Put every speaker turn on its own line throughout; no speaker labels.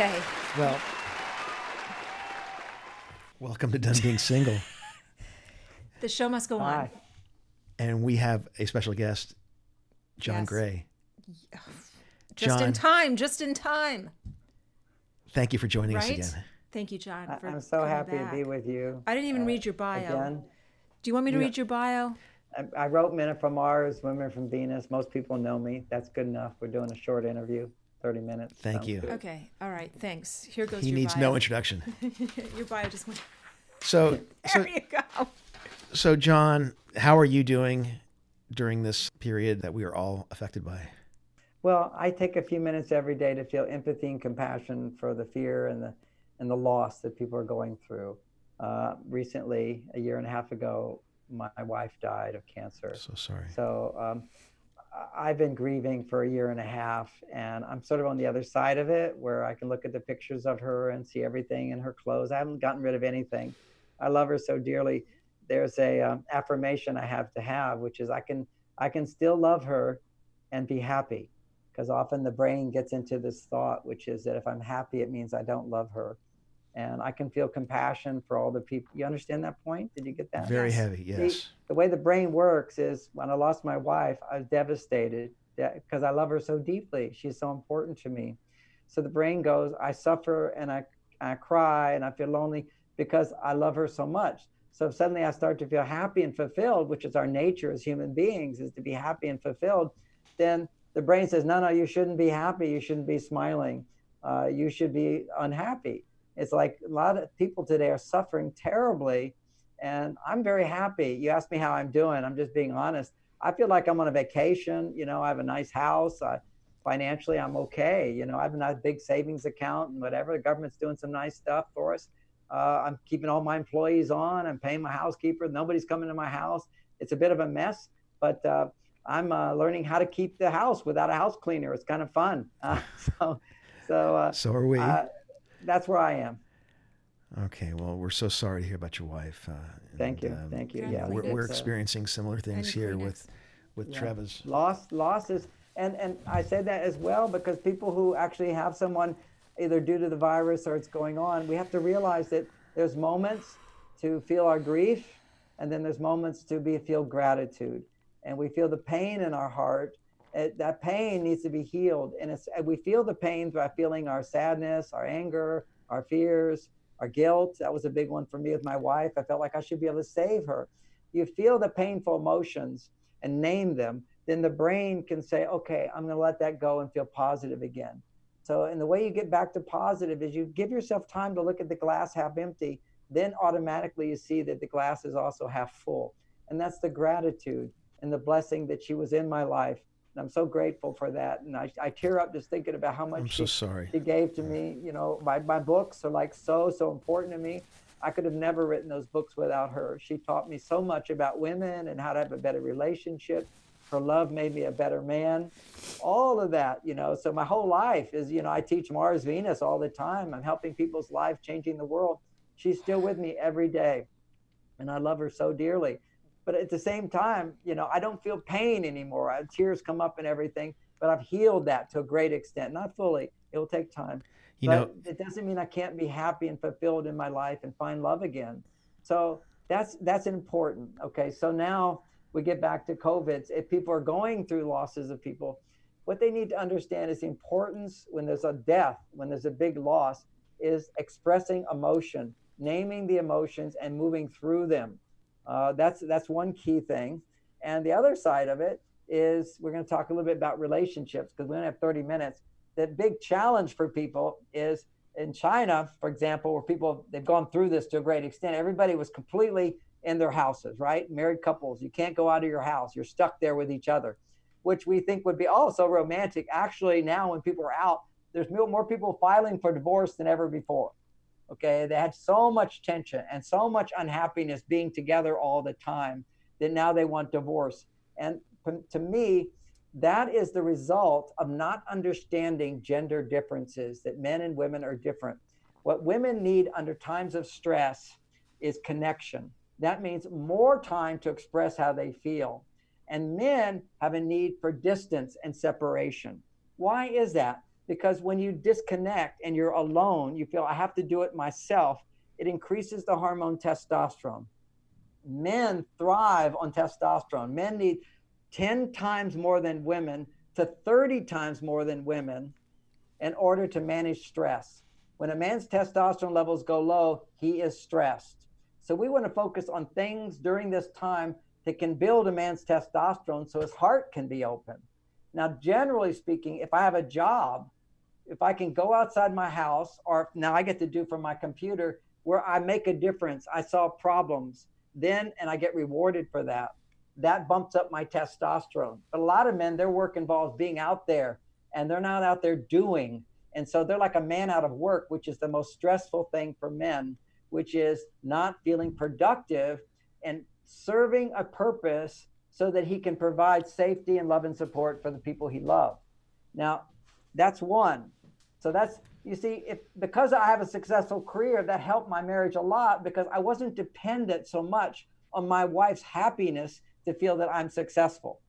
Okay.
Well, welcome to Done Being Single.
The show must go on.
Hi.
And we have a special guest, John
Yes.
Gray.
Just
John.
in time. Just in time.
Thank you for joining us
Right?
again.
Thank you, John.
I-
For
I'm so
coming
happy
back.
to be with you.
I didn't even
uh,
read your bio.
Again,
Do you want me to
Yeah.
read your bio?
I, I wrote Men Are from Mars, Women from Venus. Most people know me. That's good enough. We're doing a short interview, 30 minutes.
Thank
Sounds
you.
good.
Okay. All right. Thanks. Here goes
He
your
needs
bio.
no introduction.
your bio just went.
So,
There
so,
you go.
so, John, how are you doing during this period that we are all affected by?
Well, I take a few minutes every day to feel empathy and compassion for the fear and the and the loss that people are going through. Uh, recently, a year and a half ago, my wife died of cancer.
So sorry.
So um, I- I've been grieving for a year and a half, and I'm sort of on the other side of it, where I can look at the pictures of her and see everything in her clothes. I haven't gotten rid of anything. I love her so dearly. There's a um, affirmation I have to have, which is I can I can still love her and be happy, because often the brain gets into this thought, which is that if I'm happy, it means I don't love her, and I can feel compassion for all the people. You understand that point? Did you get that?
Very
Yes.
heavy, yes.
the way the brain works is when I lost my wife, I was devastated because I love her so deeply. She's so important to me. So the brain goes, I suffer and I, I cry and I feel lonely because I love her so much. So if suddenly I start to feel happy and fulfilled, which is our nature as human beings, is to be happy and fulfilled, then the brain says, no, no, you shouldn't be happy. You shouldn't be smiling. Uh, you should be unhappy. It's like a lot of people today are suffering terribly and I'm very happy. You asked me how I'm doing. I'm just being honest. I feel like I'm on a vacation. You know, I have a nice house. I, financially, I'm okay. You know, I have a nice big savings account and whatever. The government's doing some nice stuff for us. Uh, I'm keeping all my employees on. I'm paying my housekeeper. Nobody's coming to my house. It's a bit of a mess, but uh, I'm uh, learning how to keep the house without a house cleaner. It's kind of fun. Uh, so, so uh,
So are we.
That's where I am.
okay. Well, we're so sorry to hear about your wife. Uh,
Thank
and,
you.
um,
Thank you. Yeah,
We're, we're
it's,
experiencing similar things
Grab
here with with
Yeah.
Trevor's.
loss losses and and i say that as well because people who actually have someone either due to the virus or it's going on we have to realize that there's moments to feel our grief and then there's moments to be feel gratitude and we feel the pain in our heart uh, that pain needs to be healed and it's we feel the pain by feeling our sadness our anger our fears our guilt that was a big one for me with my wife i felt like i should be able to save her you feel the painful emotions and name them, then the brain can say, okay, I'm going to let that go and feel positive again. So, and the way you get back to positive is you give yourself time to look at the glass half empty, then automatically you see that the glass is also half full. And that's the gratitude and the blessing that she was in my life. And I'm so grateful for that. And I, I tear up just thinking about how much
I'm
she,
so sorry.
she gave to me. You know, my, my books are like so, so important to me. I could have never written those books without her. She taught me so much about women and how to have a better relationship. Her love made me a better man. All of that, you know. So my whole life is, you know, I teach Mars Venus all the time. I'm helping people's lives, changing the world. She's still with me every day. And I love her so dearly. But at the same time, you know, I don't feel pain anymore. I, tears come up and everything, but I've healed that to a great extent. Not fully. It will take time
You
but
know,
it doesn't mean I can't be happy and fulfilled in my life and find love again. So that's that's important. Okay, so now we get back to COVID. If people are going through losses of people, what they need to understand is the importance when there's a death, when there's a big loss, is expressing emotion, naming the emotions and moving through them. Uh, that's that's one key thing. And the other side of it is we're going to talk a little bit about relationships because we only have 30 minutes the big challenge for people is in China, for example, where people they've gone through this to a great extent. Everybody was completely in their houses, right? Married couples, you can't go out of your house. You're stuck there with each other, which we think would be oh so romantic. Actually, now when people are out, there's more people filing for divorce than ever before. Okay, they had so much tension and so much unhappiness being together all the time that now they want divorce. And to me, that is the result of not understanding gender differences, that men and women are different. What women need under times of stress is connection. That means more time to express how they feel. And men have a need for distance and separation. Why is that? Because when you disconnect and you're alone, you feel I have to do it myself, it increases the hormone testosterone. Men thrive on testosterone. Men need 10 times more than women to 30 times more than women in order to manage stress. When a man's testosterone levels go low, he is stressed. So we want to focus on things during this time that can build a man's testosterone so his heart can be open. Now, generally speaking, if I have a job, if I can go outside my house, or now I get to do from my computer where I make a difference, I solve problems, then and I get rewarded for that that bumps up my testosterone. But a lot of men, their work involves being out there and they're not out there doing. And so they're like a man out of work, which is the most stressful thing for men, which is not feeling productive and serving a purpose so that he can provide safety and love and support for the people he loves. Now, that's one. So that's you see, if because I have a successful career, that helped my marriage a lot because I wasn't dependent so much on my wife's happiness to feel that I'm successful.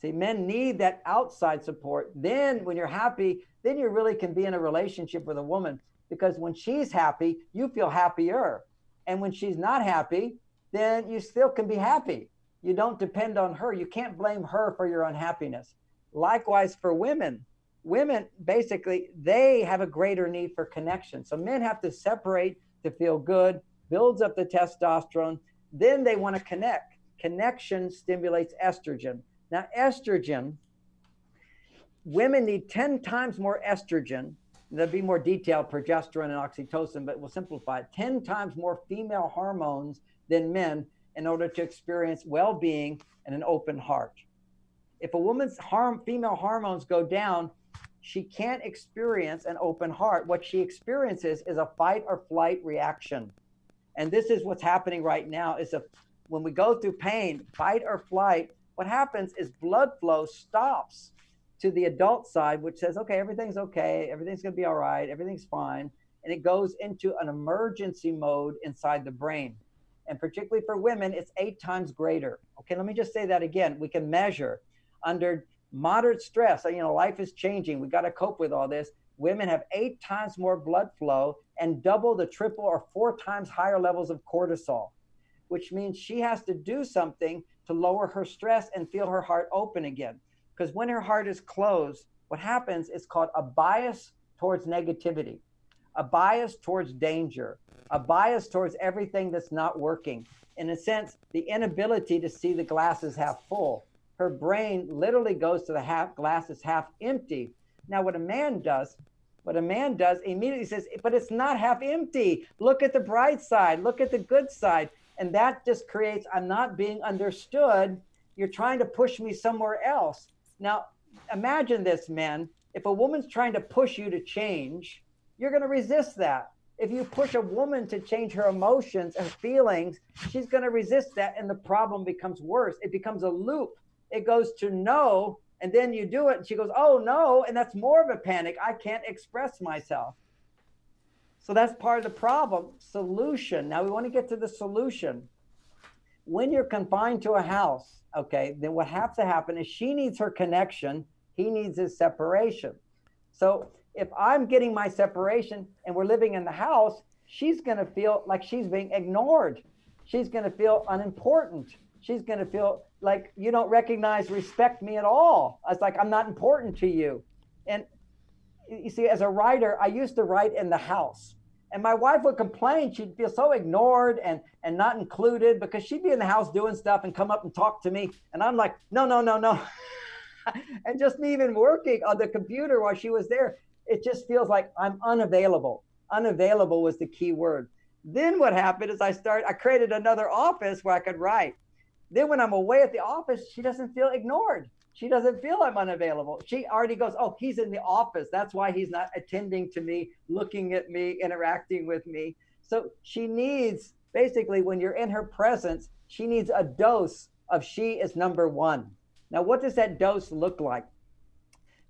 See, men need that outside support. Then, when you're happy, then you really can be in a relationship with a woman because when she's happy, you feel happier. And when she's not happy, then you still can be happy. You don't depend on her. You can't blame her for your unhappiness. Likewise, for women, women basically they have a greater need for connection. So men have to separate to feel good, builds up the testosterone. Then they want to connect connection stimulates estrogen. Now, estrogen, women need 10 times more estrogen. There'll be more detailed progesterone and oxytocin, but we'll simplify it 10 times more female hormones than men in order to experience well being and an open heart. If a woman's harm, female hormones go down, she can't experience an open heart. What she experiences is a fight or flight reaction. And this is what's happening right now is a when we go through pain, fight or flight, what happens is blood flow stops to the adult side, which says, okay, everything's okay, everything's going to be all right, everything's fine. And it goes into an emergency mode inside the brain. And particularly for women, it's eight times greater. Okay, let me just say that again. We can measure under moderate stress, you know, life is changing. We got to cope with all this. Women have eight times more blood flow and double the triple or four times higher levels of cortisol which means she has to do something to lower her stress and feel her heart open again. Because when her heart is closed, what happens is called a bias towards negativity, a bias towards danger, a bias towards everything that's not working. In a sense, the inability to see the glasses half full. Her brain literally goes to the half glass is half empty. Now, what a man does, what a man does immediately says, but it's not half empty. Look at the bright side. Look at the good side. And that just creates, I'm not being understood. You're trying to push me somewhere else. Now, imagine this, men. If a woman's trying to push you to change, you're going to resist that. If you push a woman to change her emotions and feelings, she's going to resist that, and the problem becomes worse. It becomes a loop. It goes to no, and then you do it, and she goes, Oh, no. And that's more of a panic. I can't express myself. So that's part of the problem. Solution. Now we want to get to the solution. When you're confined to a house, okay, then what has to happen is she needs her connection, he needs his separation. So if I'm getting my separation and we're living in the house, she's going to feel like she's being ignored. She's going to feel unimportant. She's going to feel like you don't recognize, respect me at all. It's like I'm not important to you. And you see, as a writer, I used to write in the house. And my wife would complain. She'd feel so ignored and, and not included because she'd be in the house doing stuff and come up and talk to me. And I'm like, no, no, no, no. and just me even working on the computer while she was there, it just feels like I'm unavailable. Unavailable was the key word. Then what happened is I started, I created another office where I could write. Then when I'm away at the office, she doesn't feel ignored. She doesn't feel I'm unavailable. She already goes, Oh, he's in the office. That's why he's not attending to me, looking at me, interacting with me. So she needs basically, when you're in her presence, she needs a dose of she is number one. Now, what does that dose look like?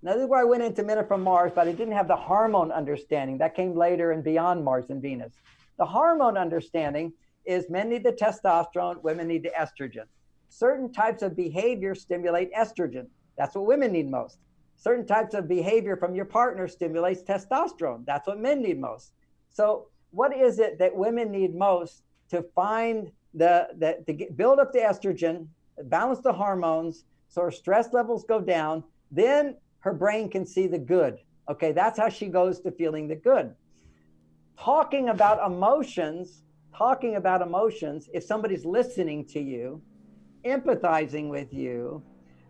Now, this is where I went into Men from Mars, but I didn't have the hormone understanding. That came later and beyond Mars and Venus. The hormone understanding is men need the testosterone, women need the estrogen. Certain types of behavior stimulate estrogen. That's what women need most. Certain types of behavior from your partner stimulates testosterone. That's what men need most. So, what is it that women need most to find the, the to get, build up the estrogen, balance the hormones, so her stress levels go down? Then her brain can see the good. Okay, that's how she goes to feeling the good. Talking about emotions, talking about emotions, if somebody's listening to you, empathizing with you,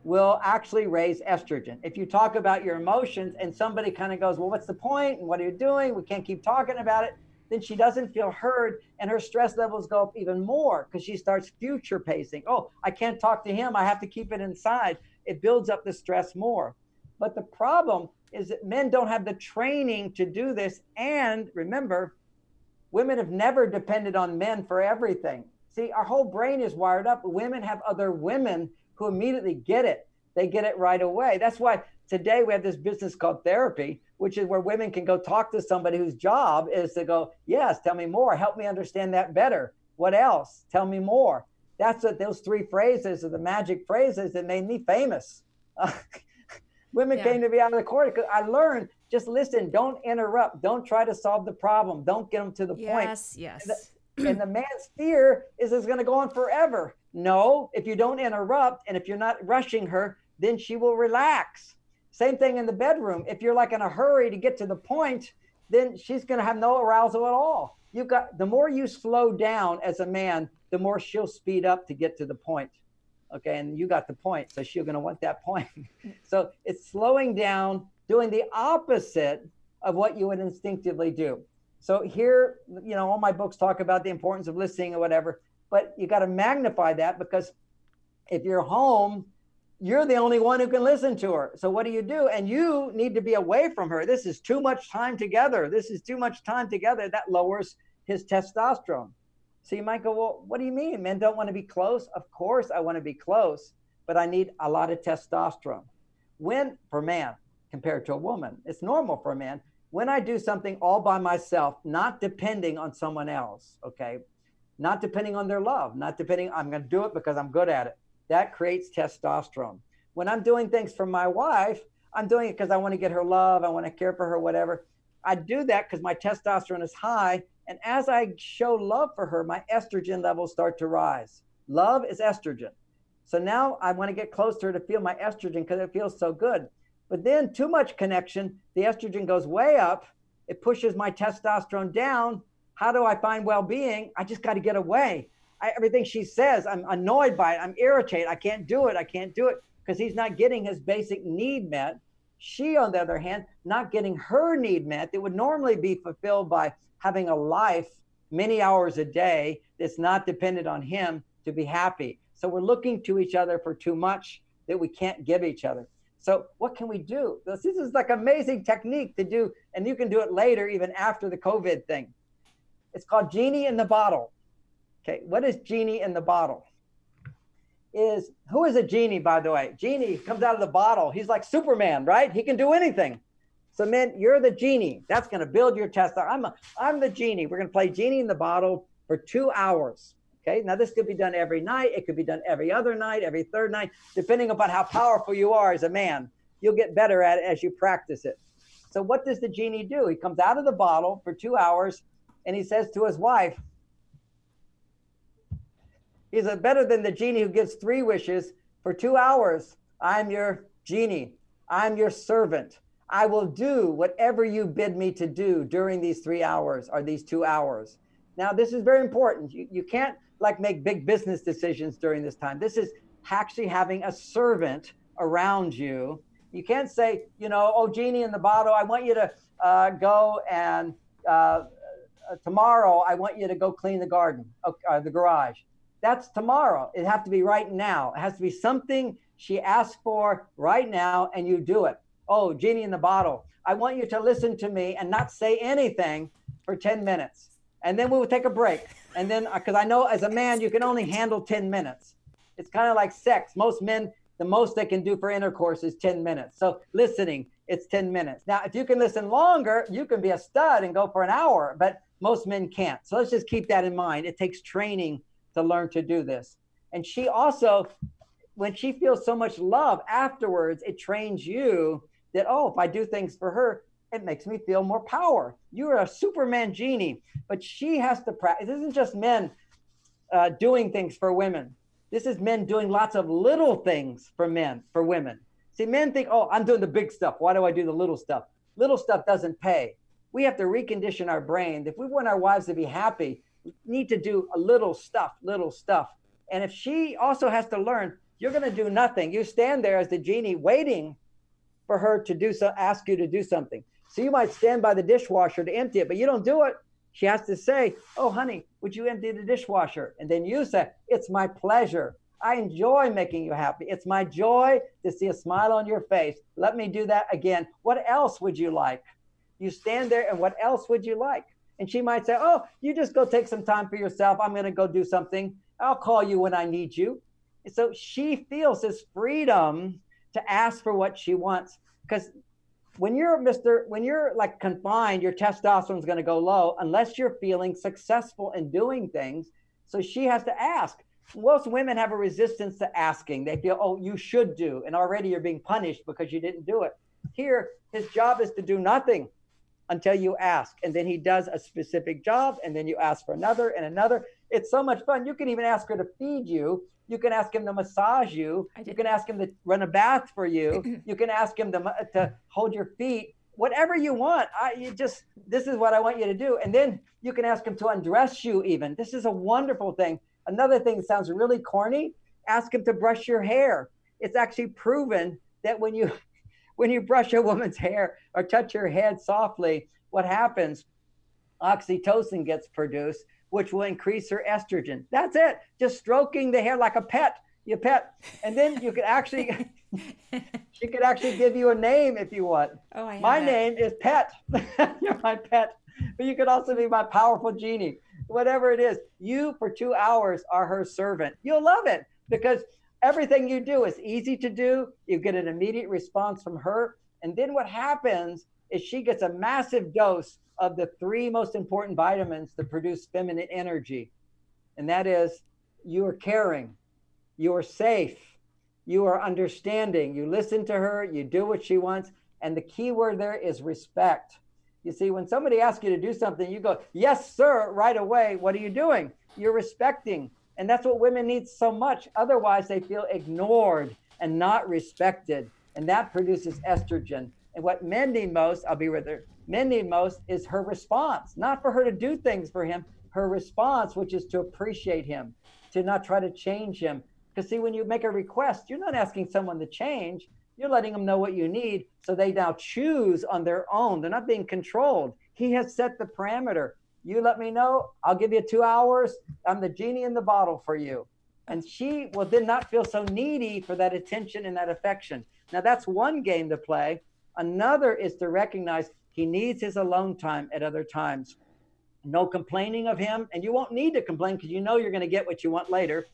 will actually raise estrogen. If you talk about your emotions and somebody kind of goes, Well, what's the point? And what are you doing? We can't keep talking about it. Then she doesn't feel heard and her stress levels go up even more because she starts future pacing. Oh, I can't talk to him. I have to keep it inside. It builds up the stress more. But the problem is that men don't have the training to do this. And remember, women have never depended on men for everything. See, our whole brain is wired up. Women have other women who immediately get it. They get it right away. That's why today we have this business called therapy, which is where women can go talk to somebody whose job is to go, Yes, tell me more. Help me understand that better. What else? Tell me more. That's what those three phrases are the magic phrases that made me famous. Women yeah. came to me out of the court because I learned just listen, don't interrupt, don't try to solve the problem, don't get them to the
yes,
point.
Yes, yes.
And, and the man's fear is it's going to go on forever. No, if you don't interrupt and if you're not rushing her, then she will relax. Same thing in the bedroom. If you're like in a hurry to get to the point, then she's going to have no arousal at all. you've got the more you slow down as a man, the more she'll speed up to get to the point okay and you got the point so she's going to want that point so it's slowing down doing the opposite of what you would instinctively do. So here you know all my books talk about the importance of listening or whatever but you got to magnify that because if you're home you're the only one who can listen to her. So what do you do? And you need to be away from her. This is too much time together. This is too much time together. That lowers his testosterone. So you might go, well, what do you mean? Men don't want to be close? Of course, I want to be close, but I need a lot of testosterone. When, for man, compared to a woman, it's normal for a man. When I do something all by myself, not depending on someone else, okay, not depending on their love, not depending, I'm going to do it because I'm good at it. That creates testosterone. When I'm doing things for my wife, I'm doing it because I want to get her love, I want to care for her, whatever. I do that because my testosterone is high and as I show love for her, my estrogen levels start to rise. Love is estrogen. So now I want to get close to her to feel my estrogen because it feels so good. But then too much connection, the estrogen goes way up. It pushes my testosterone down. How do I find well being? I just got to get away. I, everything she says, I'm annoyed by it. I'm irritated. I can't do it. I can't do it because he's not getting his basic need met. She, on the other hand, not getting her need met that would normally be fulfilled by having a life many hours a day that's not dependent on him to be happy. So we're looking to each other for too much that we can't give each other. So what can we do? This, is like amazing technique to do, and you can do it later, even after the COVID thing. It's called genie in the bottle. Okay, what is genie in the bottle? Is who is a genie, by the way? Genie comes out of the bottle. He's like Superman, right? He can do anything. So, man, you're the genie. That's going to build your test. I'm, a, I'm the genie. We're going to play genie in the bottle for two hours. Okay. Now, this could be done every night. It could be done every other night, every third night, depending upon how powerful you are as a man. You'll get better at it as you practice it. So, what does the genie do? He comes out of the bottle for two hours and he says to his wife, He's a, better than the genie who gives three wishes for two hours. I'm your genie. I'm your servant. I will do whatever you bid me to do during these three hours or these two hours. Now, this is very important. You, you can't like make big business decisions during this time. This is actually having a servant around you. You can't say, you know, oh, genie in the bottle, I want you to uh, go and uh, uh, tomorrow I want you to go clean the garden, uh, the garage. That's tomorrow. It has to be right now. It has to be something she asks for right now and you do it. Oh, genie in the bottle. I want you to listen to me and not say anything for 10 minutes. And then we will take a break. And then, uh, because I know as a man, you can only handle 10 minutes. It's kind of like sex. Most men, the most they can do for intercourse is 10 minutes. So listening, it's 10 minutes. Now, if you can listen longer, you can be a stud and go for an hour, but most men can't. So let's just keep that in mind. It takes training to learn to do this. And she also, when she feels so much love afterwards, it trains you that, oh, if I do things for her, it makes me feel more power. You're a Superman genie, but she has to practice. This isn't just men uh, doing things for women. This is men doing lots of little things for men, for women. See, men think, oh, I'm doing the big stuff. Why do I do the little stuff? Little stuff doesn't pay. We have to recondition our brain. If we want our wives to be happy, we need to do a little stuff, little stuff. And if she also has to learn, you're going to do nothing. You stand there as the genie waiting for her to do so, ask you to do something. So you might stand by the dishwasher to empty it, but you don't do it. She has to say, Oh, honey, would you empty the dishwasher? And then you say, It's my pleasure. I enjoy making you happy. It's my joy to see a smile on your face. Let me do that again. What else would you like? You stand there, and what else would you like? And she might say, Oh, you just go take some time for yourself. I'm going to go do something. I'll call you when I need you. So she feels this freedom to ask for what she wants. Because when you're Mr. when you're like confined, your testosterone is going to go low unless you're feeling successful in doing things. So she has to ask. Most women have a resistance to asking. They feel, oh, you should do, and already you're being punished because you didn't do it. Here, his job is to do nothing until you ask, and then he does a specific job, and then you ask for another and another. It's so much fun. You can even ask her to feed you. You can ask him to massage you. You can ask him to run a bath for you. you can ask him to, to hold your feet. Whatever you want. I you just this is what I want you to do. And then you can ask him to undress you even. This is a wonderful thing. Another thing that sounds really corny, ask him to brush your hair. It's actually proven that when you when you brush a woman's hair or touch her head softly, what happens? Oxytocin gets produced which will increase her estrogen. That's it. Just stroking the hair like a pet, you pet. And then you could actually, she could actually give you a name if you want.
Oh, I
My name is Pet. You're my pet. But you could also be my powerful genie. Whatever it is, you for two hours are her servant. You'll love it because everything you do is easy to do. You get an immediate response from her. And then what happens is she gets a massive dose of the three most important vitamins that produce feminine energy. And that is you are caring, you are safe, you are understanding, you listen to her, you do what she wants. And the key word there is respect. You see, when somebody asks you to do something, you go, Yes, sir, right away. What are you doing? You're respecting. And that's what women need so much. Otherwise, they feel ignored and not respected. And that produces estrogen. And what men need most, I'll be with her, men need most is her response, not for her to do things for him, her response, which is to appreciate him, to not try to change him. Because, see, when you make a request, you're not asking someone to change, you're letting them know what you need so they now choose on their own. They're not being controlled. He has set the parameter. You let me know, I'll give you two hours. I'm the genie in the bottle for you. And she will then not feel so needy for that attention and that affection. Now, that's one game to play. Another is to recognize he needs his alone time at other times. No complaining of him, and you won't need to complain because you know you're going to get what you want later.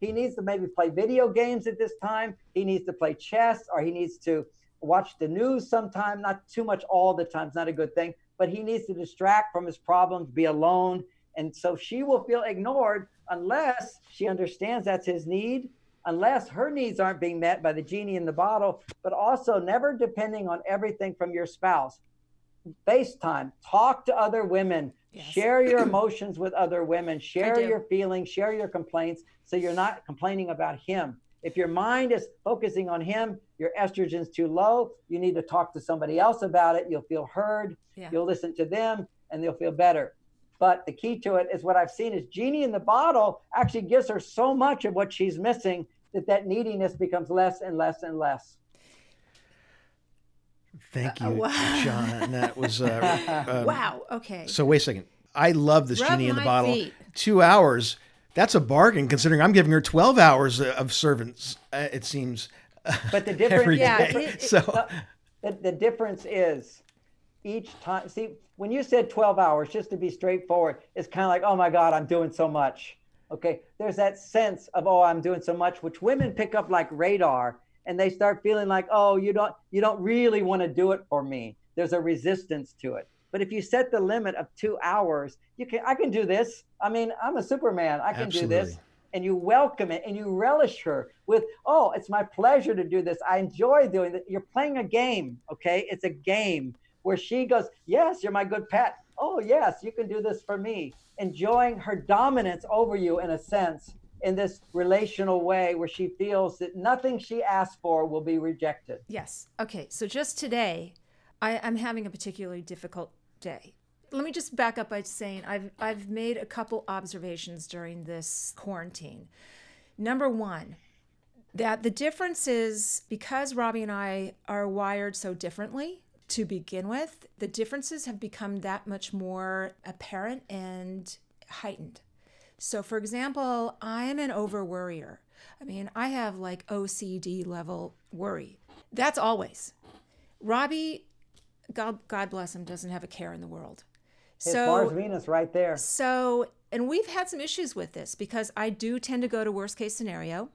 He needs to maybe play video games at this time. He needs to play chess, or he needs to watch the news sometime, not too much all the time. It's not a good thing, but he needs to distract from his problems, be alone. And so she will feel ignored unless she understands that's his need, unless her needs aren't being met by the genie in the bottle, but also never depending on everything from your spouse. FaceTime, talk to other women, yes. share your emotions with other women, share your feelings, share your complaints so you're not complaining about him. If your mind is focusing on him, your estrogen's too low, you need to talk to somebody else about it. You'll feel heard, yeah. you'll listen to them, and they'll feel better. But the key to it is what I've seen is Genie in the bottle actually gives her so much of what she's missing that that neediness becomes less and less and less.
Thank uh, you, uh, wow. John. That was uh,
um, wow. Okay.
So wait a second. I love this Rub genie in the bottle. Feet. Two hours. That's a bargain considering I'm giving her 12 hours of servants, uh, it seems.
But the difference,
every
Yeah,
day.
it- it-
so
the, the difference is each time. See, when you said 12 hours, just to be straightforward, it's kind of like, oh my God, I'm doing so much. Okay. There's that sense of, oh, I'm doing so much, which women pick up like radar and they start feeling like, oh, you don't, you don't really want to do it for me. There's a resistance to it. But if you set the limit of two hours, you can, I can do this. I mean, I'm a Superman. I can do this and you welcome it and you relish her with, oh, it's my pleasure to do this. I enjoy doing it. You're playing a game, okay? It's a game where she goes, yes, you're my good pet. Oh, yes, you can do this for me. Enjoying her dominance over you in a sense in this relational way where she feels that nothing she asks for will be rejected.
Yes. Okay. So just today, I, I'm having a particularly difficult day. Let me just back up by saying I've I've made a couple observations during this quarantine. Number one, that the difference is because Robbie and I are wired so differently to begin with, the differences have become that much more apparent and heightened. So, for example, I'm an over worrier. I mean, I have like OCD level worry. That's always. Robbie, God, God bless him, doesn't have a care in the world.
It's
So,
Mars Venus right there.
so, and we've had some issues with this because I do tend to go to worst case scenario.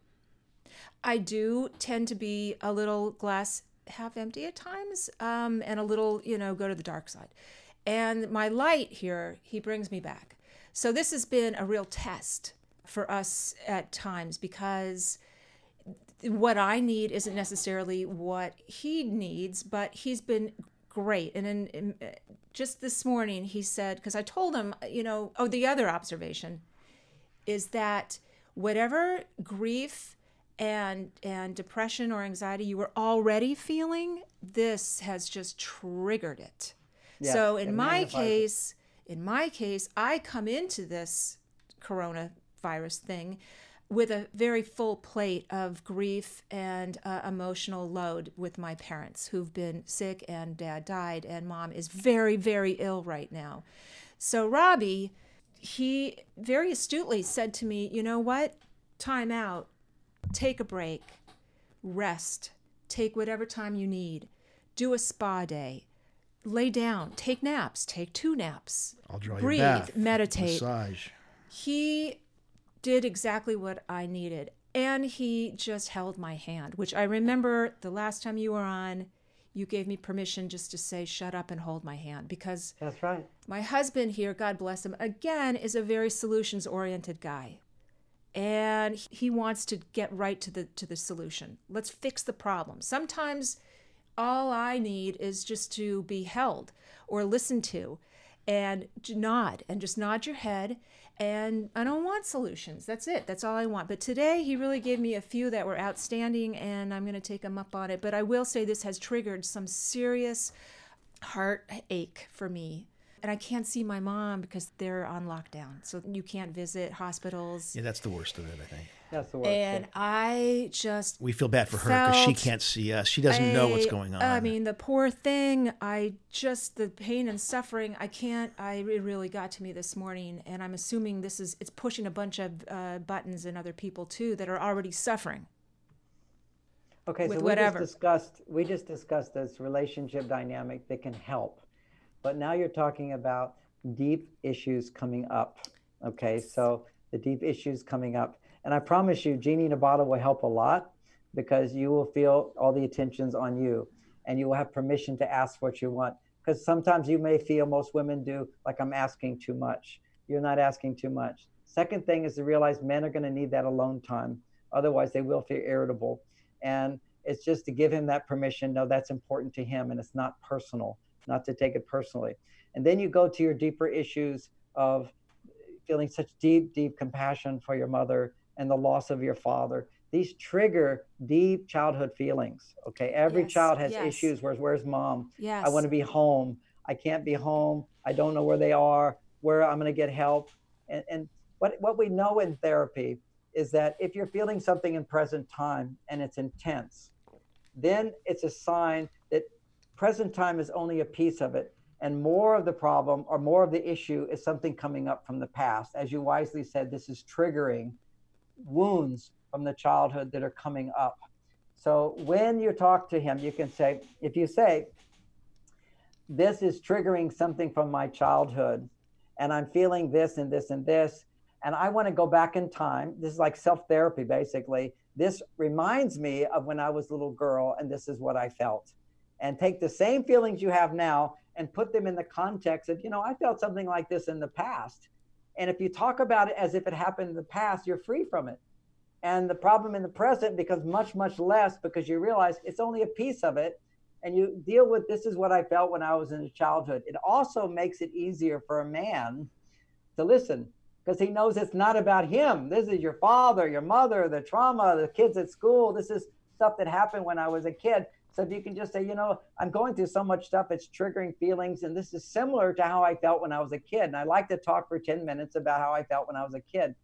I do tend to be a little glass half empty at times, um, and a little, you know, go to the dark side. And my light here, he brings me back. So this has been a real test for us at times because what I need isn't necessarily what he needs, but he's been great. And in, in uh, just this morning, he said, because I told him, you know, oh, the other observation is that whatever grief and and depression or anxiety you were already feeling, this has just triggered it. so in my case, in my case, I come into this coronavirus thing with a very full plate of grief and uh, emotional load with my parents who've been sick and dad died and mom is very very ill right now. So Robbie, he very astutely said to me, "You know what? Time out. Take a break. Rest. Take whatever time you need. Do a spa day. Lay down. Take naps. Take two naps.
I'll draw
breathe,
your bath,
meditate.
massage.
He did exactly what I needed. And he just held my hand, which I remember the last time you were on, you gave me permission just to say, shut up and hold my hand. Because
That's right.
my husband here, God bless him, again, is a very solutions oriented guy. And he wants to get right to the to the solution. Let's fix the problem. Sometimes all I need is just to be held or listened to and nod and just nod your head and I don't want solutions. That's it. That's all I want. But today he really gave me a few that were outstanding and I'm going to take him up on it. But I will say this has triggered some serious heartache for me. And I can't see my mom because they're on lockdown. So you can't visit hospitals.
Yeah, that's the worst of it, I think.
That's the worst.
And I just
We feel bad for her because she can't see us. She doesn't know what's going on.
I mean, the poor thing. I just the pain and suffering. I can't. I it really got to me this morning, and I'm assuming this is it's pushing a bunch of uh, buttons in other people too that are already suffering.
Okay, so we
whatever.
just discussed we just discussed this relationship dynamic that can help, but now you're talking about deep issues coming up. Okay, so the deep issues coming up, and I promise you, Genie in a bottle will help a lot because you will feel all the attentions on you, and you will have permission to ask what you want. Because sometimes you may feel most women do like I'm asking too much. You're not asking too much. Second thing is to realize men are going to need that alone time. Otherwise, they will feel irritable and it's just to give him that permission no that's important to him and it's not personal not to take it personally. And then you go to your deeper issues of feeling such deep deep compassion for your mother and the loss of your father. These trigger deep childhood feelings okay? Every
Yes,
child has
yes.
issues where's where's mom?
Yes.
i want to be home. I can't be home. I don't know where they are. Where i'm going to get help. And, and what, what we know in therapy is that if you're feeling something in present time and it's intense, then it's a sign that present time is only a piece of it. and more of the problem or more of the issue is something coming up from the past. As you wisely said, this is triggering wounds from the childhood that are coming up. So when you talk to him, you can say, if you say, this is triggering something from my childhood, and I'm feeling this and this and this, and I want to go back in time. This is like self therapy, basically. This reminds me of when I was a little girl, and this is what I felt. And take the same feelings you have now and put them in the context of, you know, I felt something like this in the past. And if you talk about it as if it happened in the past, you're free from it. And the problem in the present becomes much, much less because you realize it's only a piece of it. And you deal with this is what I felt when I was in childhood. It also makes it easier for a man to listen because he knows it's not about him. This is your father, your mother, the trauma, the kids at school. This is stuff that happened when I was a kid. So if you can just say, you know, I'm going through so much stuff, it's triggering feelings. And this is similar to how I felt when I was a kid. And I like to talk for 10 minutes about how I felt when I was a kid.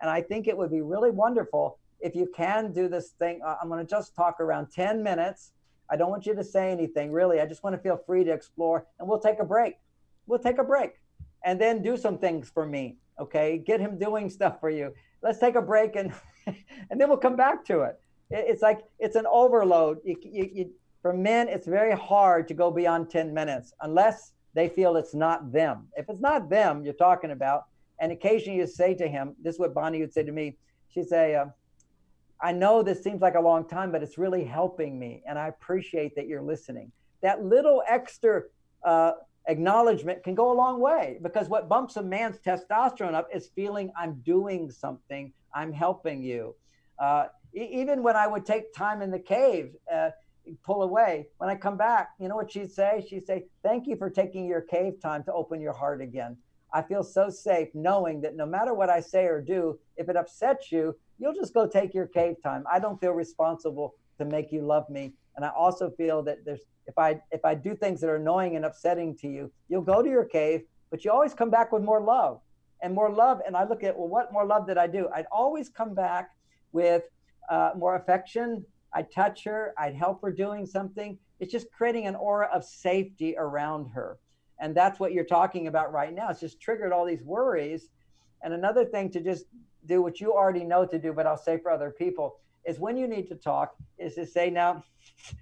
And I think it would be really wonderful if you can do this thing. Uh, I'm going to just talk around 10 minutes. I don't want you to say anything, really. I just want to feel free to explore. And we'll take a break. We'll take a break and then do some things for me. Okay. Get him doing stuff for you. Let's take a break and, and then we'll come back to it it's like it's an overload. You, you, you, for men, it's very hard to go beyond 10 minutes unless they feel it's not them. If it's not them you're talking about, and occasionally you say to him, this is what Bonnie would say to me. She'd say, uh, I know this seems like a long time, but it's really helping me. And I appreciate that you're listening. That little extra uh, acknowledgement can go a long way because what bumps a man's testosterone up is feeling I'm doing something, I'm helping you. Uh, even when I would take time in the cave, uh, pull away. When I come back, you know what she'd say? She'd say, Thank you for taking your cave time to open your heart again. I feel so safe knowing that no matter what I say or do, if it upsets you, you'll just go take your cave time. I don't feel responsible to make you love me. And I also feel that there's if I if I do things that are annoying and upsetting to you, you'll go to your cave, but you always come back with more love and more love. And I look at well, what more love did I do? I'd always come back with uh, more affection, I'd touch her, I'd help her doing something. It's just creating an aura of safety around her. And that's what you're talking about right now. It's just triggered all these worries. And another thing to just do what you already know to do, but I'll say for other people, is when you need to talk, is to say, now,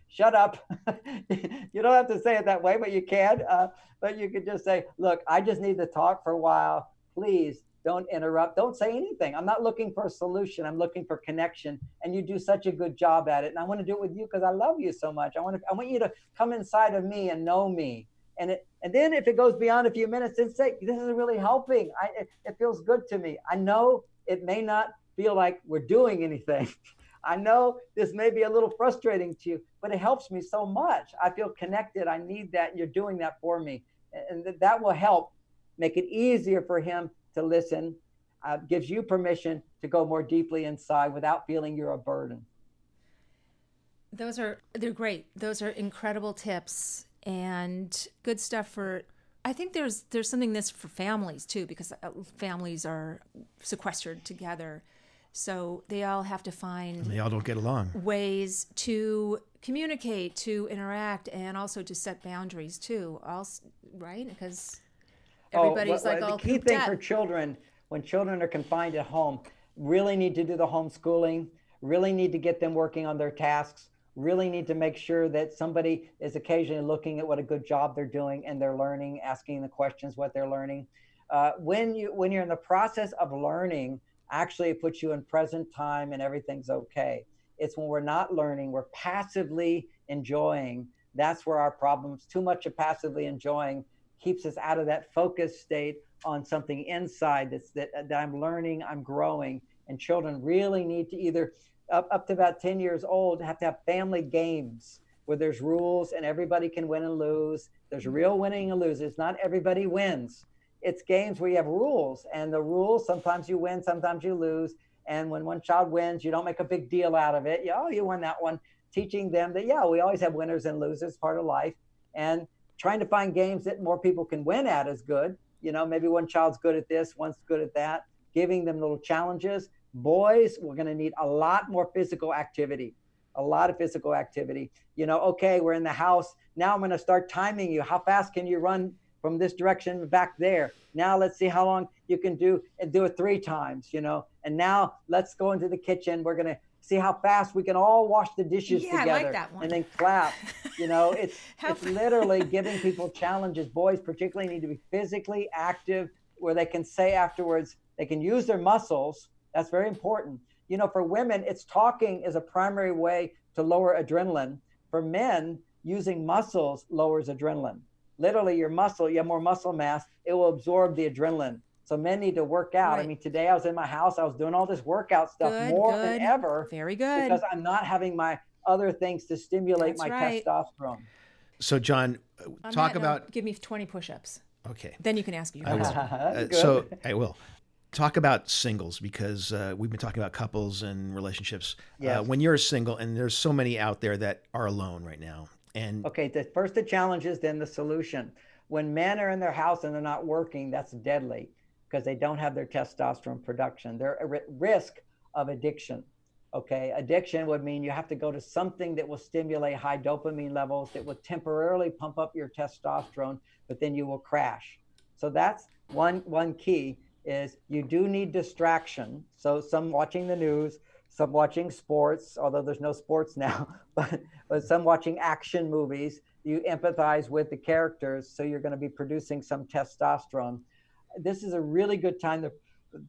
shut up. you don't have to say it that way, but you can. Uh, but you could just say, look, I just need to talk for a while. Please don't interrupt. Don't say anything. I'm not looking for a solution. I'm looking for connection. And you do such a good job at it. And I want to do it with you because I love you so much. I want to, I want you to come inside of me and know me. And it, and then if it goes beyond a few minutes, then say, this is really helping. I, it, it feels good to me. I know it may not feel like we're doing anything. I know this may be a little frustrating to you, but it helps me so much. I feel connected. I need that. You're doing that for me. And that will help make it easier for him to listen, uh, gives you permission to go more deeply inside without feeling you're a burden.
Those are they're great. Those are incredible tips and good stuff for I think there's there's something this for families too because uh, families are sequestered together. So they all have to find
and they all don't get along.
Ways to communicate, to interact and also to set boundaries too. Also, right? Because Everybody's oh, like
all the key thing for children when children are confined at home really need to do the homeschooling really need to get them working on their tasks really need to make sure that somebody is occasionally looking at what a good job they're doing and they're learning asking the questions what they're learning. Uh, when you when you're in the process of learning actually it puts you in present time and everything's okay. It's when we're not learning we're passively enjoying that's where our problems too much of passively enjoying keeps us out of that focus state on something inside that's that, that I'm learning, I'm growing. And children really need to either up, up to about 10 years old have to have family games where there's rules and everybody can win and lose. There's mm-hmm. real winning and losers. Not everybody wins. It's games where you have rules, and the rules sometimes you win, sometimes you lose. And when one child wins, you don't make a big deal out of it. You, oh, you won that one. Teaching them that, yeah, we always have winners and losers, part of life. And trying to find games that more people can win at is good. You know, maybe one child's good at this, one's good at that. Giving them little challenges. Boys, we're going to need a lot more physical activity, a lot of physical activity. You know, okay, we're in the house. Now I'm going to start timing you. How fast can you run from this direction back there. Now let's see how long you can do and do it three times, you know. And now let's go into the kitchen. We're gonna see how fast we can all wash the dishes
Yeah,
together
like
and then clap. You know, it's it's literally giving people challenges. Boys particularly need to be physically active where they can say afterwards they can use their muscles. That's very important. You know, for women, it's talking is a primary way to lower adrenaline. For men, using muscles lowers adrenaline. Literally, your muscle, you have more muscle mass, it will absorb the adrenaline. So men need to work out. I mean, today I was in my house, I was doing all this workout stuff
Good,
more
good.
than ever
Very good.
because I'm not having my other things to stimulate
That's
my
right.
testosterone.
So, John, uh,
On
talk
that note,
about.
give me 20 push-ups.
Okay.
Then you can ask your
I will.
question.
Uh, so I will talk about singles because uh, we've been talking about couples and relationships. Uh, when you're single, and there's so many out there that are alone right now, and
Okay, the, first the challenges, then the solution. When men are in their house and they're not working, that's deadly because they don't have their testosterone production. They're at risk of addiction. Okay, addiction would mean you have to go to something that will stimulate high dopamine levels that will temporarily pump up your testosterone, but then you will crash. So that's one one key is you do need distraction. So some watching the news, some watching sports, although there's no sports now, but, but some watching action movies. You empathize with the characters, so you're going to be producing some testosterone. This is a really good time to,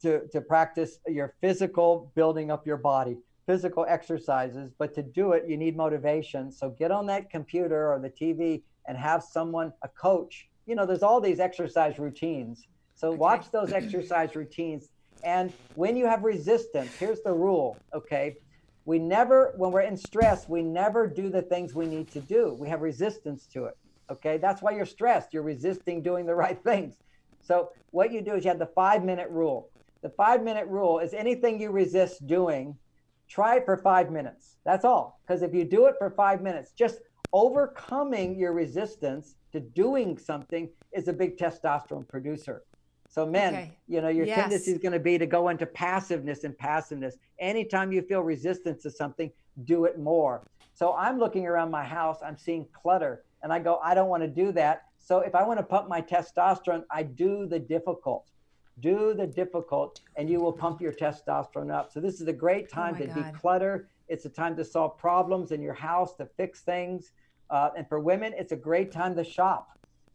to, to practice your physical building up your body, physical exercises. But to do it, you need motivation. So get on that computer or the TV and have someone, a coach. You know, there's all these exercise routines. So watch those exercise routines. And when you have resistance, here's the rule, okay? We never, when we're in stress, we never do the things we need to do. We have resistance to it, okay? That's why you're stressed. You're resisting doing the right things. So what you do is you have the five minute rule. The five minute rule is anything you resist doing, try it for five minutes. That's all. Because if you do it for five minutes, just overcoming your resistance to doing something is a big testosterone producer. So men,
Okay.
you know, your
Yes.
tendency is going to be to go into passiveness and passiveness. Anytime you feel resistance to something, do it more. So I'm looking around my house, I'm seeing clutter, and I go, I don't want to do that. So if I want to pump my testosterone, I do the difficult. Do the difficult, and you will pump your testosterone up. So this is a great time
Oh
to
God.
declutter. It's a time to solve problems in your house, to fix things. Uh, and for women, it's a great time to shop.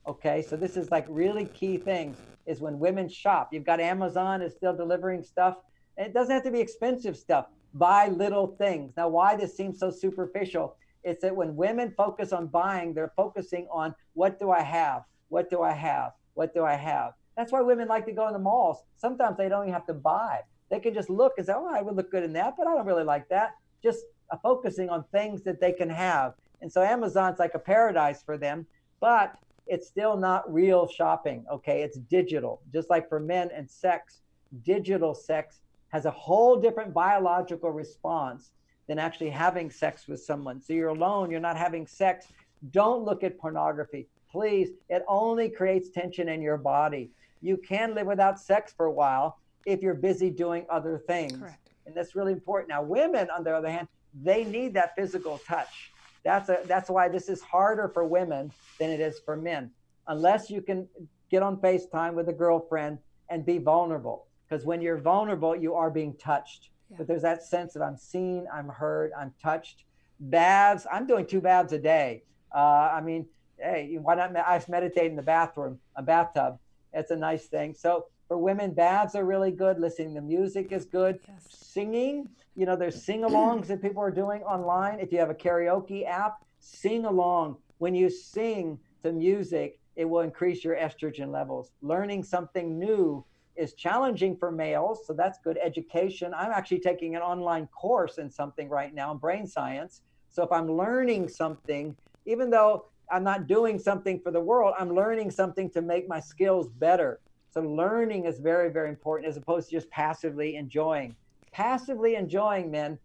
Okay, so this is like really key things is when women shop. You've got Amazon is still delivering stuff. And it doesn't have to be expensive stuff. Buy little things. Now, why this seems so superficial? It's that when women focus on buying, they're focusing on what do I have? What do I have? What do I have? That's why women like to go in the malls. Sometimes they don't even have to buy. They can just look and say, oh, I would look good in that, but I don't really like that. Just uh, focusing on things that they can have. And so Amazon's like a paradise for them, but it's still not real shopping. Okay. It's digital. Just like for men and sex, digital sex has a whole different biological response than actually having sex with someone. So you're alone, you're not having sex. Don't look at pornography. Please, it only creates tension in your body. You can live without sex for a while if you're busy doing other things.
Correct.
And that's really important. Now, women, on the other hand, they need that physical touch. That's a, that's why this is harder for women than it is for men. Unless you can get on FaceTime with a girlfriend and be vulnerable. Because when you're vulnerable, you are being touched.
Yeah.
But there's that sense that I'm seen, I'm heard, I'm touched. Baths, I'm doing two baths a day. Uh, I mean, hey, why not? I meditate in the bathroom, a bathtub. It's a nice thing. So for women, baths are really good. Listening to music is good.
Yes.
Singing, you know, there's sing-alongs that people are doing online. If you have a karaoke app, sing along. When you sing to music, it will increase your estrogen levels. Learning something new is challenging for males, so that's good education. I'm actually taking an online course in something right now in brain science. So if I'm learning something, even though I'm not doing something for the world, I'm learning something to make my skills better. So learning is very, very important as opposed to just passively enjoying. Passively enjoying, men,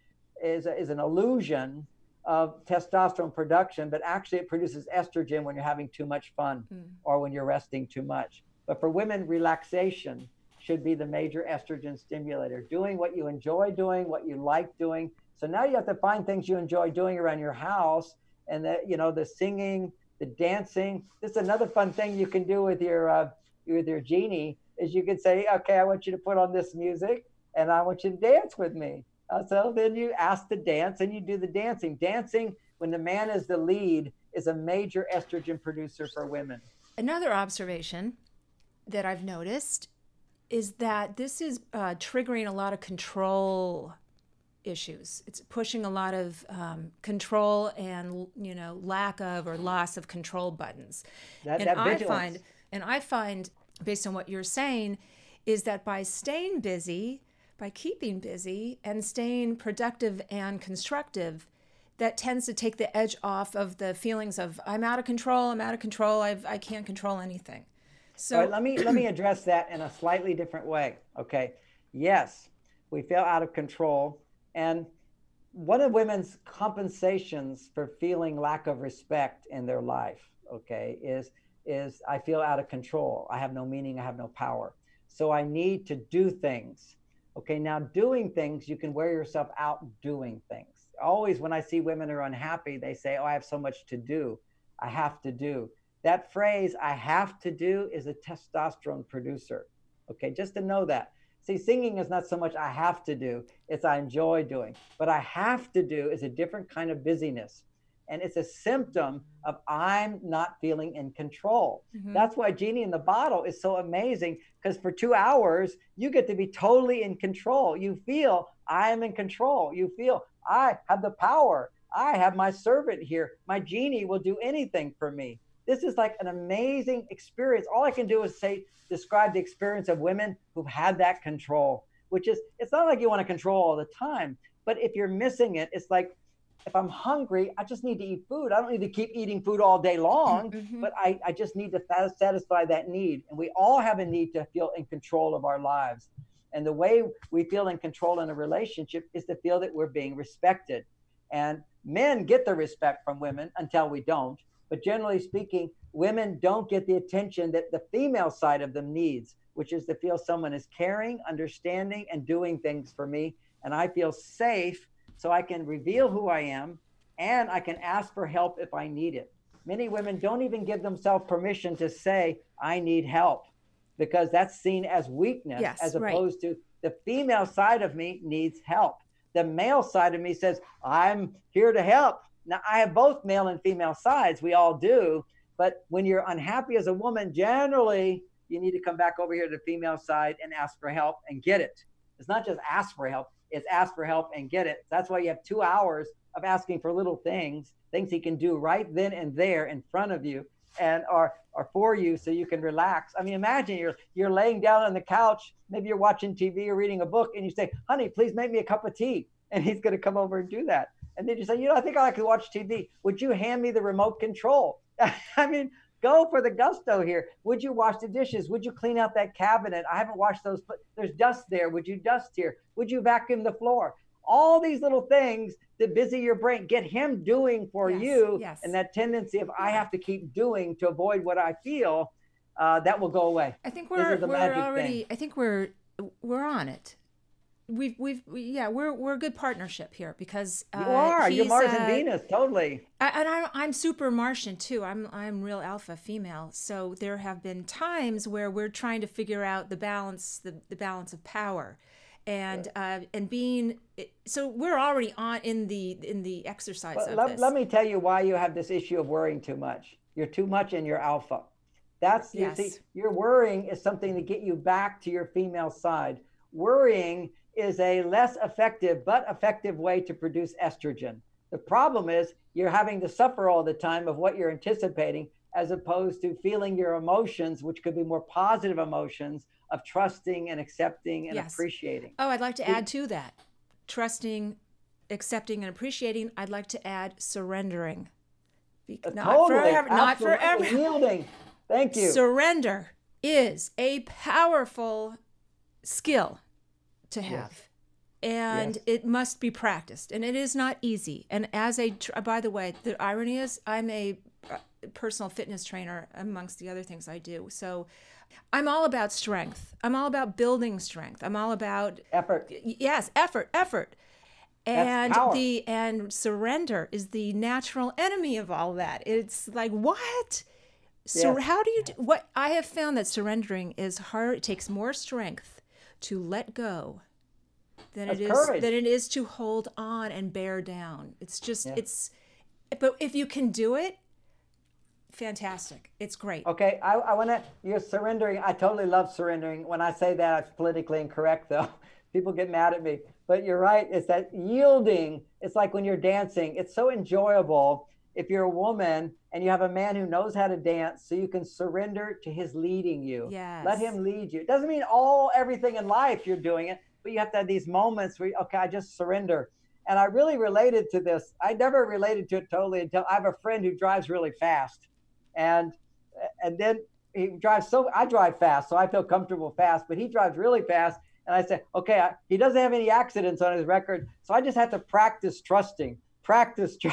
is, is an illusion of testosterone production, but actually it produces estrogen when you're having too much fun
Mm.
or when you're resting too much. But for women, relaxation should be the major estrogen stimulator. Doing what you enjoy doing, what you like doing. So now you have to find things you enjoy doing around your house, and that you know the singing, the dancing. This is another fun thing you can do with your uh, with your genie is you can say, okay, I want you to put on this music and I want you to dance with me. Uh, so then you ask to dance and you do the dancing. Dancing when the man is the lead is a major estrogen producer for women.
Another observation that I've noticed is that this is uh, triggering a lot of control issues. It's pushing a lot of um, control and you know lack of or loss of control buttons.
That,
and
that
I find, and I find, based on what you're saying, is that by staying busy, by keeping busy, and staying productive and constructive, that tends to take the edge off of the feelings of I'm out of control. I'm out of control. I've, I can't control anything. So
right, let me let me address that in a slightly different way. Okay. Yes, we feel out of control. And one of women's compensations for feeling lack of respect in their life, okay, is is I feel out of control. I have no meaning, I have no power. So I need to do things. Okay, now doing things, you can wear yourself out doing things. Always when I see women are unhappy, they say, Oh, I have so much to do. I have to do. That phrase, I have to do, is a testosterone producer. Okay, just to know that. See, singing is not so much I have to do, it's I enjoy doing. But I have to do is a different kind of busyness. And it's a symptom of I'm not feeling in control.
Mhm.
That's why Genie in the Bottle is so amazing because for two hours, you get to be totally in control. You feel I am in control. You feel I have the power. I have my servant here. My genie will do anything for me. This is like an amazing experience. All I can do is say, describe the experience of women who've had that control, which is, it's not like you want to control all the time, but if you're missing it, it's like, if I'm hungry, I just need to eat food. I don't need to keep eating food all day long,
Mhm.
but I, I just need to satisfy that need. And we all have a need to feel in control of our lives. And the way we feel in control in a relationship is to feel that we're being respected. And men get the respect from women until we don't. But generally speaking, women don't get the attention that the female side of them needs, which is to feel someone is caring, understanding, and doing things for me. And I feel safe so I can reveal who I am and I can ask for help if I need it. Many women don't even give themselves permission to say, I need help, because that's seen as weakness
Yes,
as
right.
opposed to the female side of me needs help. The male side of me says, I'm here to help. Now, I have both male and female sides. We all do. But when you're unhappy as a woman, generally, you need to come back over here to the female side and ask for help and get it. It's not just ask for help, it's ask for help and get it. That's why you have two hours of asking for little things, things he can do right then and there in front of you and are are for you so you can relax. I mean, imagine you're you're laying down on the couch, maybe you're watching TV or reading a book, and you say, "Honey, please make me a cup of tea," and he's going to come over and do that. And then you say, "You know, I think I like to watch TV. Would you hand me the remote control?" I mean, go for the gusto here. Would you wash the dishes? Would you clean out that cabinet? I haven't washed those. But there's dust there. Would you dust here? Would you vacuum the floor? All these little things that busy your brain. Get him doing for
Yes,
you,
yes.
and that tendency of I have to keep doing to avoid what I feel, uh, that will go away.
I think we're we're already.
thing.
I think we're we're on it. We've we've we, yeah we're we're a good partnership here because uh,
You are. You're Mars
uh,
and Venus, totally.
I, and I'm I'm super Martian too. I'm I'm real alpha female. So there have been times where we're trying to figure out the balance the, the balance of power, and uh, and being so we're already on in the in the exercise of
let,
this.
let me tell you why you have this issue of worrying too much. You're too much in your alpha. That's you see,
Yes.
your worrying is something to get you back to your female side. Worrying is a less effective but effective way to produce estrogen. The problem is you're having to suffer all the time of what you're anticipating as opposed to feeling your emotions, which could be more positive emotions of trusting and accepting and
Yes.
appreciating.
Oh, I'd like to add to that. Trusting, accepting, and appreciating. I'd like to add surrendering. Be-
Uh,
not
totally,
forever. Not forever.
Yielding. Thank you.
Surrender is a powerful skill to have. And
Yes.
it must be practiced, and it is not easy. And as a, tr- by the way, the irony is, I'm a uh, personal fitness trainer amongst the other things I do. So, I'm all about strength. I'm all about building strength. I'm all about
Effort.
yes effort effort and the and surrender is the natural enemy of all that. It's like what? So
Yes.
how do you do, what I have found that surrendering is hard. It takes more strength to let go than it is
courage.
than it is to hold on and bear down. It's just
Yeah.
it's but if you can do it, fantastic. It's great.
Okay, I, I want to. You're surrendering. I totally love surrendering. When I say that, it's politically incorrect, though. People get mad at me. But you're right. It's that yielding. It's like when you're dancing. It's so enjoyable if you're a woman and you have a man who knows how to dance, so you can surrender to his leading you.
Yes.
Let him lead you. It doesn't mean all everything in life you're doing it, but you have to have these moments where, okay, I just surrender. And I really related to this. I never related to it totally until I have a friend who drives really fast and and then he drives so I drive fast, so I feel comfortable fast, but he drives really fast. And I say, okay, I, he doesn't have any accidents on his record, so I just have to practice trusting, practice, tr-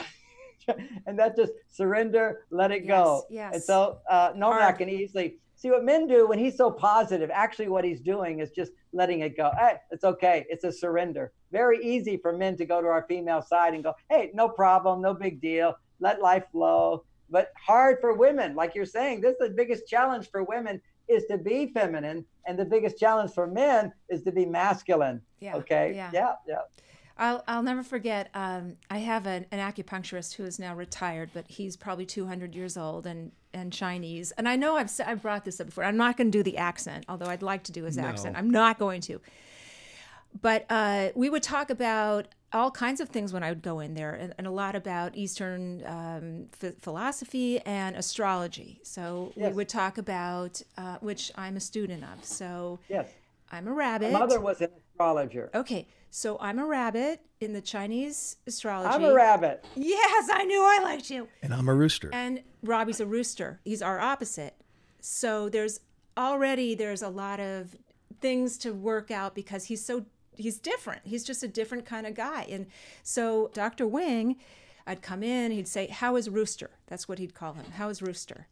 and that just surrender, let it go.
Yes,
And so uh, Novak can easily see what men do when he's so positive. Actually, what he's doing is just letting it go. Hey, it's okay. It's a surrender. Very easy for men to go to our female side and go, hey, no problem, no big deal. Let life flow but hard for women like you're saying this is the biggest challenge for women is to be feminine and the biggest challenge for men is to be masculine
Yeah,
okay
yeah.
yeah yeah
I'll, I'll never forget. Um, I have an, an acupuncturist who is now retired, but he's probably 200 years old and, and Chinese. And I know I've, I've brought this up before. I'm not going to do the accent, although I'd like to do his accent. I'm not going to. But uh, we would talk about all kinds of things when I would go in there, and, and a lot about Eastern um, ph- philosophy and astrology. So we would talk about, uh, which I'm a student of. So
yes
I'm a rabbit.
my mother was an astrologer
Okay, so I'm a rabbit in the Chinese astrology.
i'm a rabbit
Yes, I knew I liked you.
And I'm a rooster.
And Robbie's a rooster. He's our opposite. So there's already there's a lot of things to work out because he's so he's different. He's just a different kind of guy. And so Dr. Wing, I'd come in, he'd say, "How is Rooster?" That's what he'd call him. How is Rooster?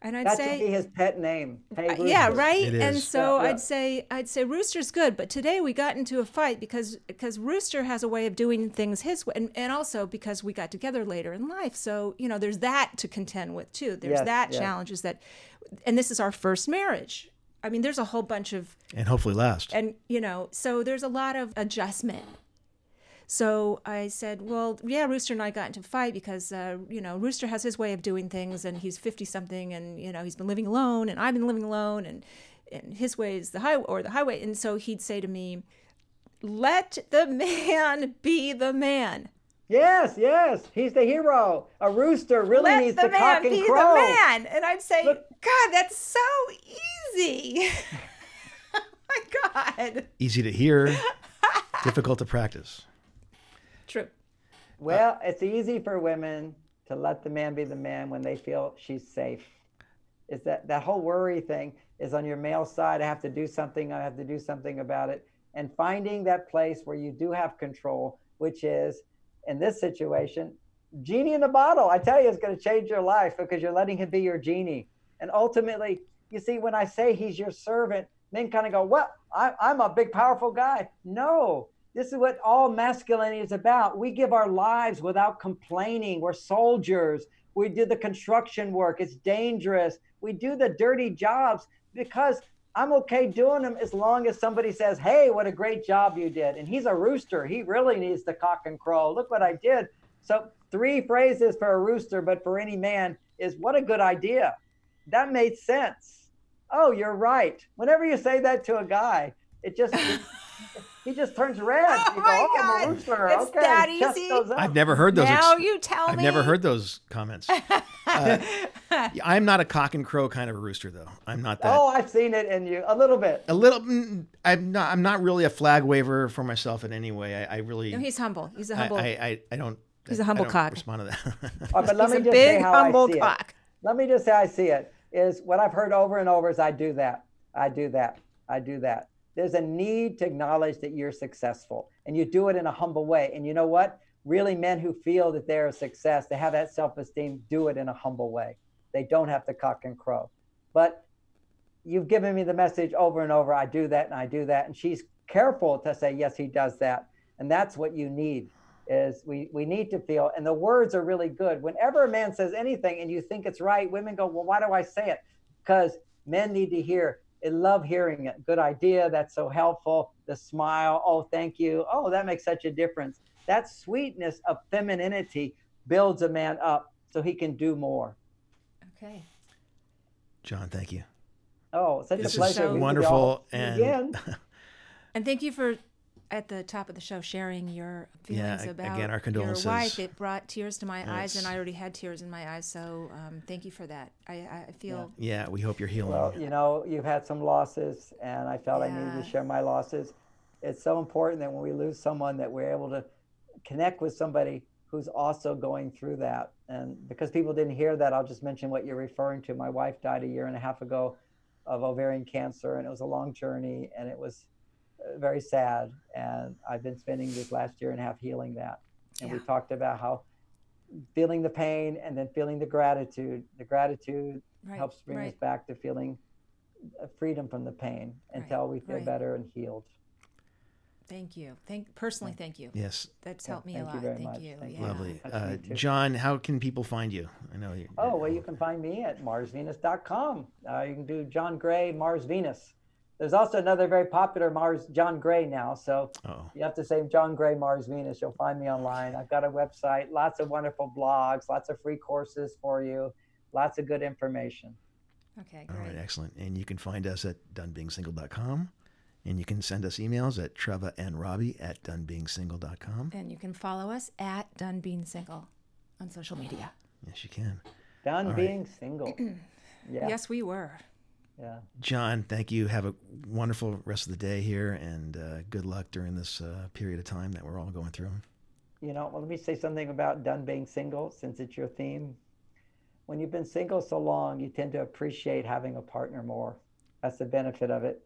And I'd
that
say,
should be his pet name hey,
uh, yeah, right. And so
Yeah, yeah.
I'd say I'd say Rooster's good, but today we got into a fight because because Rooster has a way of doing things his way, and, and also because we got together later in life. So you know, there's that to contend with too. There's
Yes,
that
yes.
challenge is that, and this is our first marriage. I mean, there's a whole bunch of
and hopefully last.
and you know so there's a lot of adjustment so i said well yeah rooster and i got into a fight because uh, you know rooster has his way of doing things and he's 50 something and you know he's been living alone and i've been living alone and and his way is the highway or the highway. And so he'd say to me let the man be the man.
Yes yes he's the hero. A rooster really
let
needs
the
to
man
cock and
be
crow.
the man. And i'd say
Look-
god that's so easy. Oh my god.
Easy to hear, difficult to practice.
True
Well, it's easy for women to let the man be the man when they feel she's safe. Is that that whole worry thing is on your male side? I have to do something. I have to do something about it. And finding that place where you do have control, which is in this situation, genie in the bottle. I tell you, it's going to change your life because you're letting him be your genie. And ultimately, you see, when I say he's your servant, men kind of go, "Well, I, I'm a big, powerful guy." No, this is what all masculinity is about. We give our lives without complaining. We're soldiers. We do the construction work. It's dangerous. We do the dirty jobs because I'm okay doing them as long as somebody says, Hey, what a great job you did. And he's a rooster. He really needs to cock and crow. Look what I did. So, three phrases for a rooster, but for any man is what a good idea. That made sense. Oh, you're right. Whenever you say that to a guy, it just he just turns red.
Oh
you
my
go, oh, I'm
God.
a rooster.
It's
okay.
that easy?
I've never heard those.
now
ex-
you tell
I've
me.
never heard those comments. Uh, I'm not a cock and crow kind of a rooster, though. I'm not that.
Oh, I've seen it in you a little bit.
A little. mm, I'm not. I'm not really a flag waver for myself in any way. I, I really.
No, he's humble. He's a humble.
I, I, I don't.
He's a humble
don't
cock.
Respond to that.
Oh, but let
he's
me
a
just
big
say how
humble
I see
cock.
it. Let me just say I see it is what I've heard over and over is I do that. I do that. I do that. There's a need to acknowledge that you're successful and you do it in a humble way. And you know what? Really, men who feel that they're a success, they have that self esteem, do it in a humble way. They don't have to cock and crow. But you've given me the message over and over I do that and I do that. And she's careful to say, yes, he does that. And that's what you need. is we we need to feel and the words are really good whenever a man says anything and you think it's right women go well why do i say it because men need to hear I love hearing it good idea that's so helpful the smile oh thank you oh that makes such a difference that sweetness of femininity builds a man up so he can do more
Okay.
John, thank you.
oh such
This
a
is
pleasure
so
meeting
wonderful and-
And thank you for at the top of the show sharing your feelings
a-
about
again, our condolences.
your wife. It brought tears to my eyes, and I already had tears in my eyes. So um, thank you for that. I, I feel
Yeah, we hope you're healing.
Well, you know, you've had some losses, and I felt I needed to share my losses. It's so important that when we lose someone, that we're able to connect with somebody who's also going through that. And because people didn't hear that, I'll just mention what you're referring to. My wife died a year and a half ago of ovarian cancer, and it was a long journey, and it was very sad. And I've been spending this last year and a half healing that. And we talked about how feeling the pain and then feeling the gratitude. The gratitude
right.
helps bring us back to feeling uh, freedom from the pain
Right,
until we feel
right.
better and healed.
Thank you. Thank personally. Thank you.
yes,
That's helped me
thank
a
you
lot.
very
thank
much.
you.
Thank you.
yeah.
lovely.
That's
Uh. John, how can people find you? I know you.
Oh, well, you can find me at marsvenus.com. Uh, you can do John Gray, Mars Venus. There's also another very popular Mars, John Gray now. So
Oh,
you have to say John Gray, Mars Venus. You'll find me online. I've got a website, lots of wonderful blogs, lots of free courses for you, lots of good information.
Okay.
all
Great.
right, excellent. And you can find us at donebeingsingle.com. And you can send us emails at Treva and Robbie at donebeingsingle.com.
And you can follow us at Done Being Single on social media.
Yes, you can.
Done
All right.
being single. Yeah.
Yes, we were.
Yeah.
John, thank you. Have a wonderful rest of the day here, and uh, good luck during this uh, period of time that we're all going through.
You know, well, let me say something about done being single since it's your theme. When you've been single so long, you tend to appreciate having a partner more. That's the benefit of it.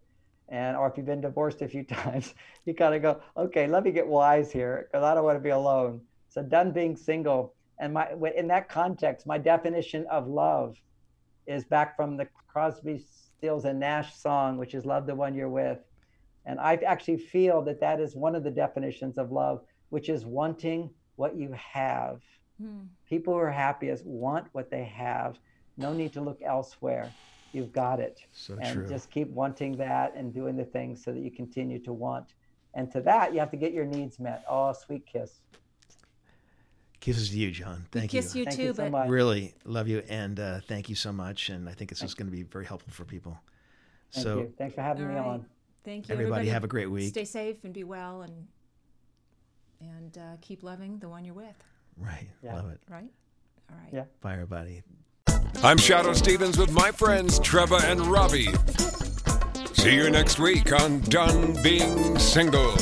And or if you've been divorced a few times, you kind of go, okay, let me get wise here because I don't want to be alone. So done being single, and my in that context, my definition of love is back from the Crosby, Stills, and Nash song, which is "Love the One You're With." And I actually feel that that is one of the definitions of love, which is wanting what you have.
Hmm.
People who are happiest want what they have. No need to look elsewhere. You've got it.
So
and
true.
just keep wanting that and doing the things so that you continue to want. And to that, you have to get your needs met. Oh, sweet kiss.
Kisses to you, John. Thank
Kiss you
Thank
too,
you so
but
much.
Really love you, and uh, thank you so much. And I think this is going to be very helpful for people.
Thank
so,
you. Thanks for having me
right.
on.
thank you.
everybody, have a great week.
Stay safe and be well, and and uh, keep loving the one you're with.
Right.
Yeah.
Love it.
Right. All right.
Yeah.
Bye, everybody.
I'm Shadoe Stevens with my friends Treva and Robbie. See you next week on Done Being Single.